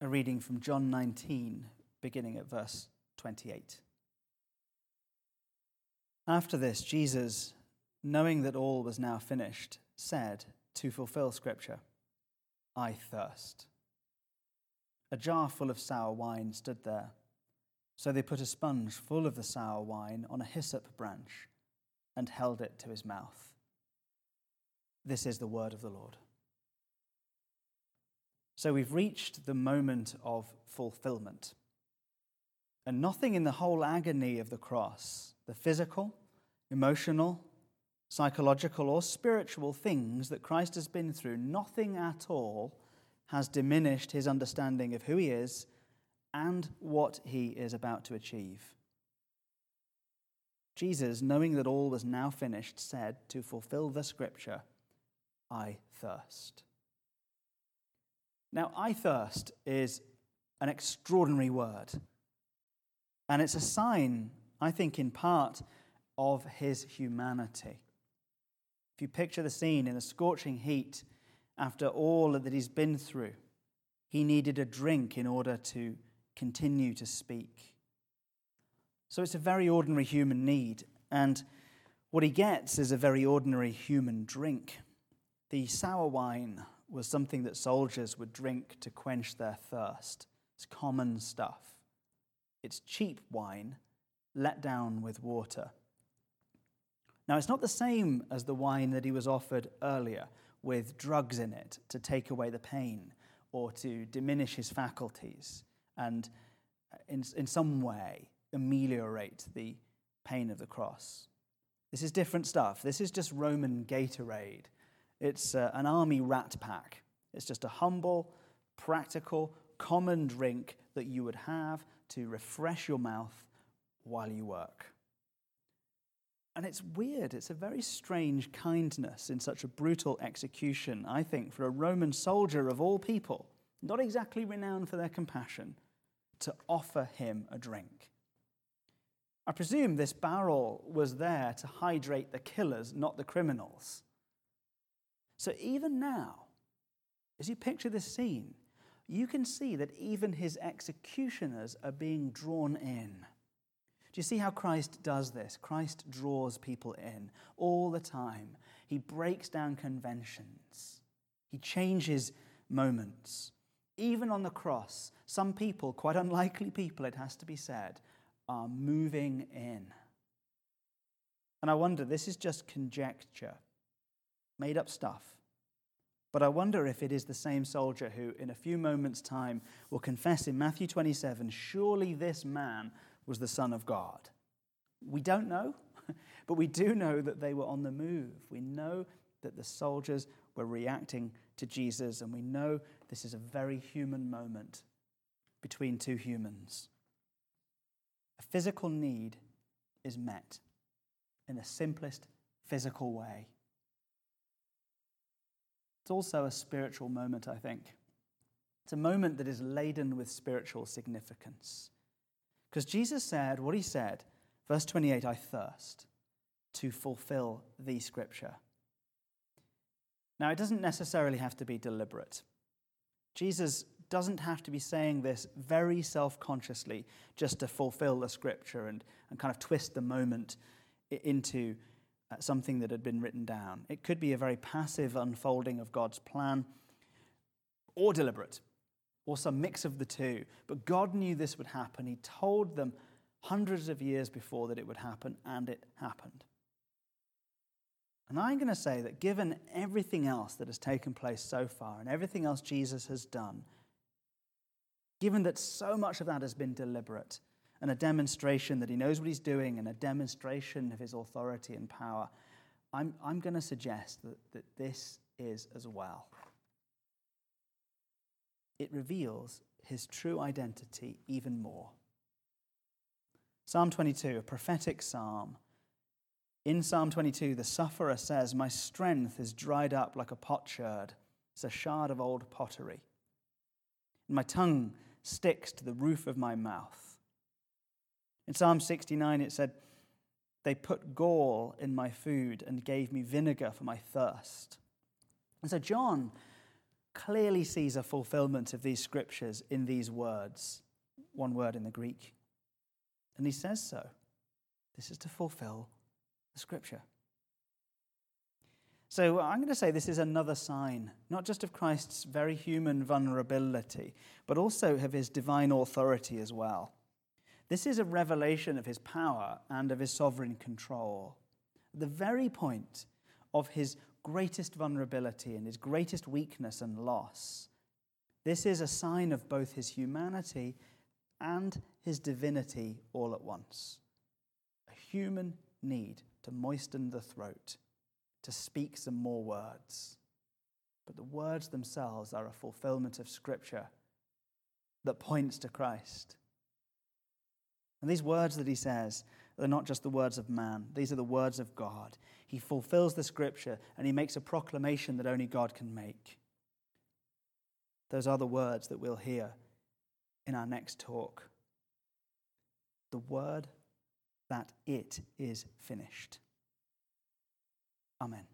a reading from John 19, beginning at verse 28. After this, Jesus, knowing that all was now finished, said, to fulfill Scripture, I thirst. A jar full of sour wine stood there. So they put a sponge full of the sour wine on a hyssop branch and held it to his mouth. This is the word of the Lord. So we've reached the moment of fulfillment. And nothing in the whole agony of the cross, the physical, emotional, psychological, or spiritual things that Christ has been through, nothing at all has diminished his understanding of who he is and what he is about to achieve. Jesus, knowing that all was now finished, said, to fulfill the scripture, I thirst. Now, I thirst is an extraordinary word. And it's a sign, I think, in part, of his humanity. If you picture the scene in the scorching heat after all that he's been through, he needed a drink in order to continue to speak. So it's a very ordinary human need. And what he gets is a very ordinary human drink. The sour wine was something that soldiers would drink to quench their thirst. It's common stuff. It's cheap wine let down with water. Now, it's not the same as the wine that he was offered earlier with drugs in it to take away the pain or to diminish his faculties and, uh, in, in some way, ameliorate the pain of the cross. This is different stuff. This is just Roman Gatorade it's uh, an army rat pack. It's just a humble, practical, common drink that you would have to refresh your mouth while you work. And it's weird. It's a very strange kindness in such a brutal execution, I think, for a Roman soldier of all people, not exactly renowned for their compassion, to offer him a drink. I presume this barrel was there to hydrate the killers, not the criminals. So even now, as you picture this scene, you can see that even his executioners are being drawn in. Do you see how Christ does this? Christ draws people in all the time. He breaks down conventions, he changes moments. Even on the cross, some people, quite unlikely people, it has to be said, are moving in. And I wonder, this is just conjecture made up stuff. But I wonder if it is the same soldier who, in a few moments' time, will confess in Matthew 27 surely this man was the Son of God. We don't know, but we do know that they were on the move. We know that the soldiers were reacting to Jesus, and we know this is a very human moment between two humans. A physical need is met in the simplest physical way. It's also a spiritual moment, I think. It's a moment that is laden with spiritual significance. Because Jesus said what he said, verse 28 I thirst to fulfill the scripture. Now, it doesn't necessarily have to be deliberate. Jesus doesn't have to be saying this very self consciously just to fulfill the scripture and, and kind of twist the moment into something that had been written down. It could be a very passive unfolding of God's plan, or deliberate, or some mix of the two. But God knew this would happen. He told them hundreds of years before that it would happen, and it happened. And I'm going to say that given everything else that has taken place so far and everything else Jesus has done, given that so much of that has been deliberate, and a demonstration that he knows what he's doing and a demonstration of his authority and power, I'm, I'm going to suggest that, that this is as well. It reveals his true identity even more. Psalm 22, a prophetic psalm. In Psalm 22, the sufferer says, My strength is dried up like a potsherd. It's a shard of old pottery. And my tongue sticks to the roof of my mouth. In Psalm 69, it said, They put gall in my food and gave me vinegar for my thirst. And so John clearly sees a fulfillment of these scriptures in these words, one word in the Greek. And he says so. This is to fulfill the scripture. So I'm going to say this is another sign, not just of Christ's very human vulnerability, but also of his divine authority as well. This is a revelation of his power and of his sovereign control. The very point of his greatest vulnerability and his greatest weakness and loss. This is a sign of both his humanity and his divinity all at once. A human need to moisten the throat, to speak some more words. But the words themselves are a fulfillment of Scripture that points to Christ. And these words that he says are not just the words of man, these are the words of God. He fulfills the scripture and he makes a proclamation that only God can make. Those are the words that we'll hear in our next talk. The word that it is finished. Amen.